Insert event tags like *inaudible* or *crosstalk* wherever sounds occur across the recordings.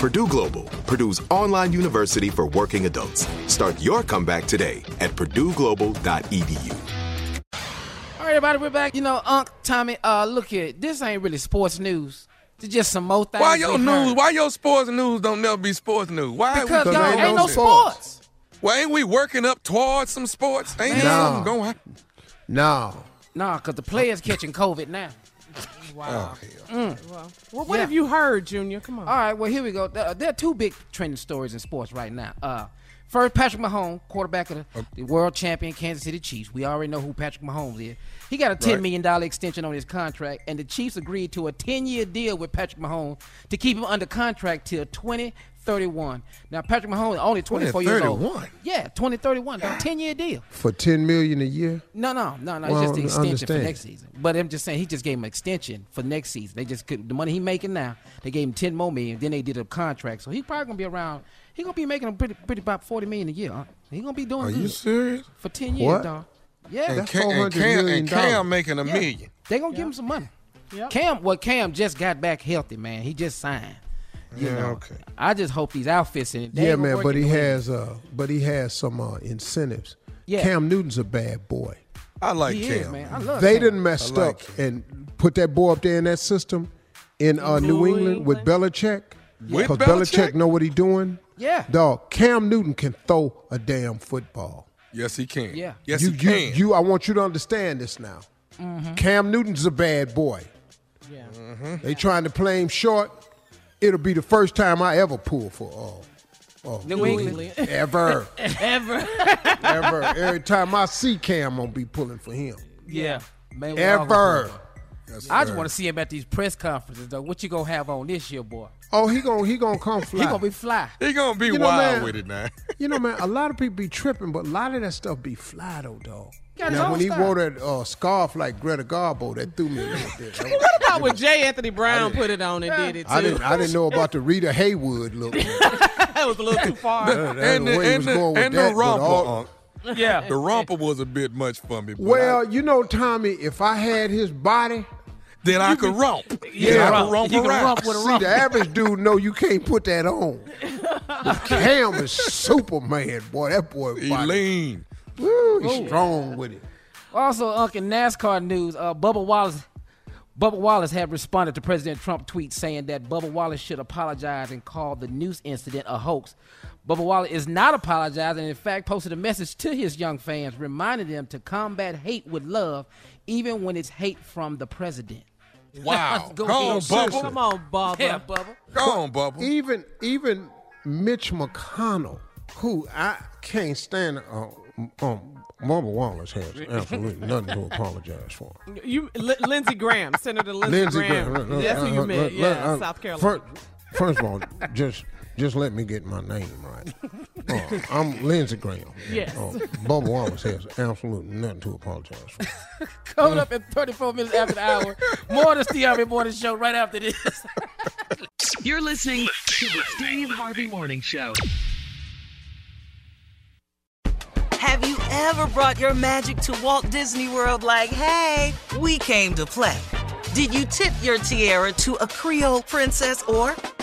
Purdue Global, Purdue's online university for working adults. Start your comeback today at purdueglobal.edu. All right, everybody, we're back. You know, Unc, Tommy, uh, look here. This ain't really sports news. It's just some more things. Why your news? heard. Why your sports news don't never be sports news? Why? Because we, y'all ain't ain't, no no sports. well, ain't we working up towards some sports? Ain't there No. something going? No. Nah, because the players catching COVID now. Oh, hell. Well, what Yeah. have you heard, Junior? Come on. All right, well, here we go. There, there are two big trending stories in sports right now. Uh, first, Patrick Mahomes, quarterback of the, the world champion Kansas City Chiefs. We already know who Patrick Mahomes is. He got a ten Right. million dollar extension on his contract, and the Chiefs agreed to a ten year deal with Patrick Mahomes to keep him under contract till twenty thirty one. Now, Patrick Mahomes is only twenty four years old. 2031? Yeah, twenty thirty one. Ten year deal. For ten million a year? No, no, no, no. Well, it's just the extension understand. for next season. But I'm just saying, he just gave him an extension for next season. They just could the money he making now. They gave him ten more million. Then they did a contract, so he probably gonna be around. He gonna be making a pretty, pretty about forty million a year. Huh? He gonna be doing Are good you serious? for ten years, What? dog. Yeah, And, That's Cam, and, $400 Cam, million and Cam making a million. they gonna give him some money. Yep. Cam, well, Cam just got back healthy, man. He just signed. You Yeah, know, okay. I just hope these outfits in it. they yeah, man, but he has uh but he has some uh incentives. Yeah. Cam Newton's a bad boy. I like He Cam. is, man. I love They Cam. done messed I like up and put that boy up there in that system in uh, New, New England, with England? Belichick. With Because Belichick? Belichick know what he doing. Yeah. Dog, Cam Newton can throw a damn football. Yes, he can. Yeah. Yes, you, he you, can. you, I want you to understand this now. Mm-hmm. Cam Newton's a bad boy. Yeah. Mm-hmm. They trying to play him short. It'll be the first time I ever pull for uh, uh, New England. ever, *laughs* Ever. ever. Every time I see Cam, I'm gonna be pulling for him. Yeah. All Ever. Pull for him. I just want to see him at these press conferences, though. What you gonna have on this year, boy? Oh, he gonna he gonna come fly. He gonna be fly. he gonna be You know, wild man, with it now. You know, man, a *laughs* lot of people be tripping, but a lot of that stuff be fly though, dog. Now, when he style. wore that uh, scarf like Greta Garbo, that threw me a little bit. *laughs* What about when J. Anthony Brown put it on and did it too? I didn't I didn't know about the Rita Haywood look. *laughs* that was a little too far. That- that's and the the, way and was going the, and that, the romper, all- Unc. Yeah. The romper was a bit much for me. Well, I, you know, Tommy, if I had his body, then I could *laughs* romp. Yeah, Then I could romp You can around. romp with a see, the average dude know you can't put that on. But *laughs* Cam is Superman, boy. That boy He body. lean. Woo, he's strong with it. Also, Uncle NASCAR news. Uh, Bubba Wallace. Bubba Wallace had responded to President Trump tweet saying that Bubba Wallace should apologize and call the news incident a hoax. Bubba Wallace is not apologizing and in fact posted a message to his young fans reminding them to combat hate with love even when it's hate from the president. *laughs* Wow. Go Go on. Bubba. Come on, Bubba. Yeah, Bubba. Go on, Bubba. Even even Mitch McConnell, who I can't stand, uh, um, Bubba Wallace has *laughs* absolutely nothing to apologize for. You, L- Lindsey Graham, Senator Lindsey, Lindsey Graham. Graham. uh, That's who you uh, meant. uh, yeah, uh, South Carolina. First, first of all, just just let me get my name right. *laughs* Uh, I'm Lindsey Graham. Yes. Uh, Bubba Wallace has absolutely nothing to apologize for. *laughs* Coming up in 34 minutes after the hour. More of the Steve Harvey Morning Show right after this. *laughs* You're listening to the Steve Harvey Morning Show. Have you ever brought your magic to Walt Disney World like, hey, we came to play? Did you tip your tiara to a Creole princess or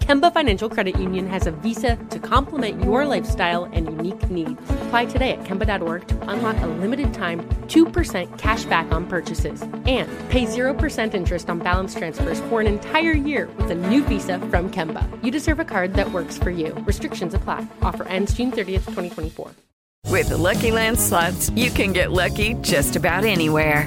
Kemba Financial Credit Union has a visa to complement your lifestyle and unique needs. Apply today at Kemba.org to unlock a limited time 2% cash back on purchases and pay 0% interest on balance transfers for an entire year with a new visa from Kemba. You deserve a card that works for you. Restrictions apply. Offer ends June 30th, 2024. With the Lucky Land slots, you can get lucky just about anywhere.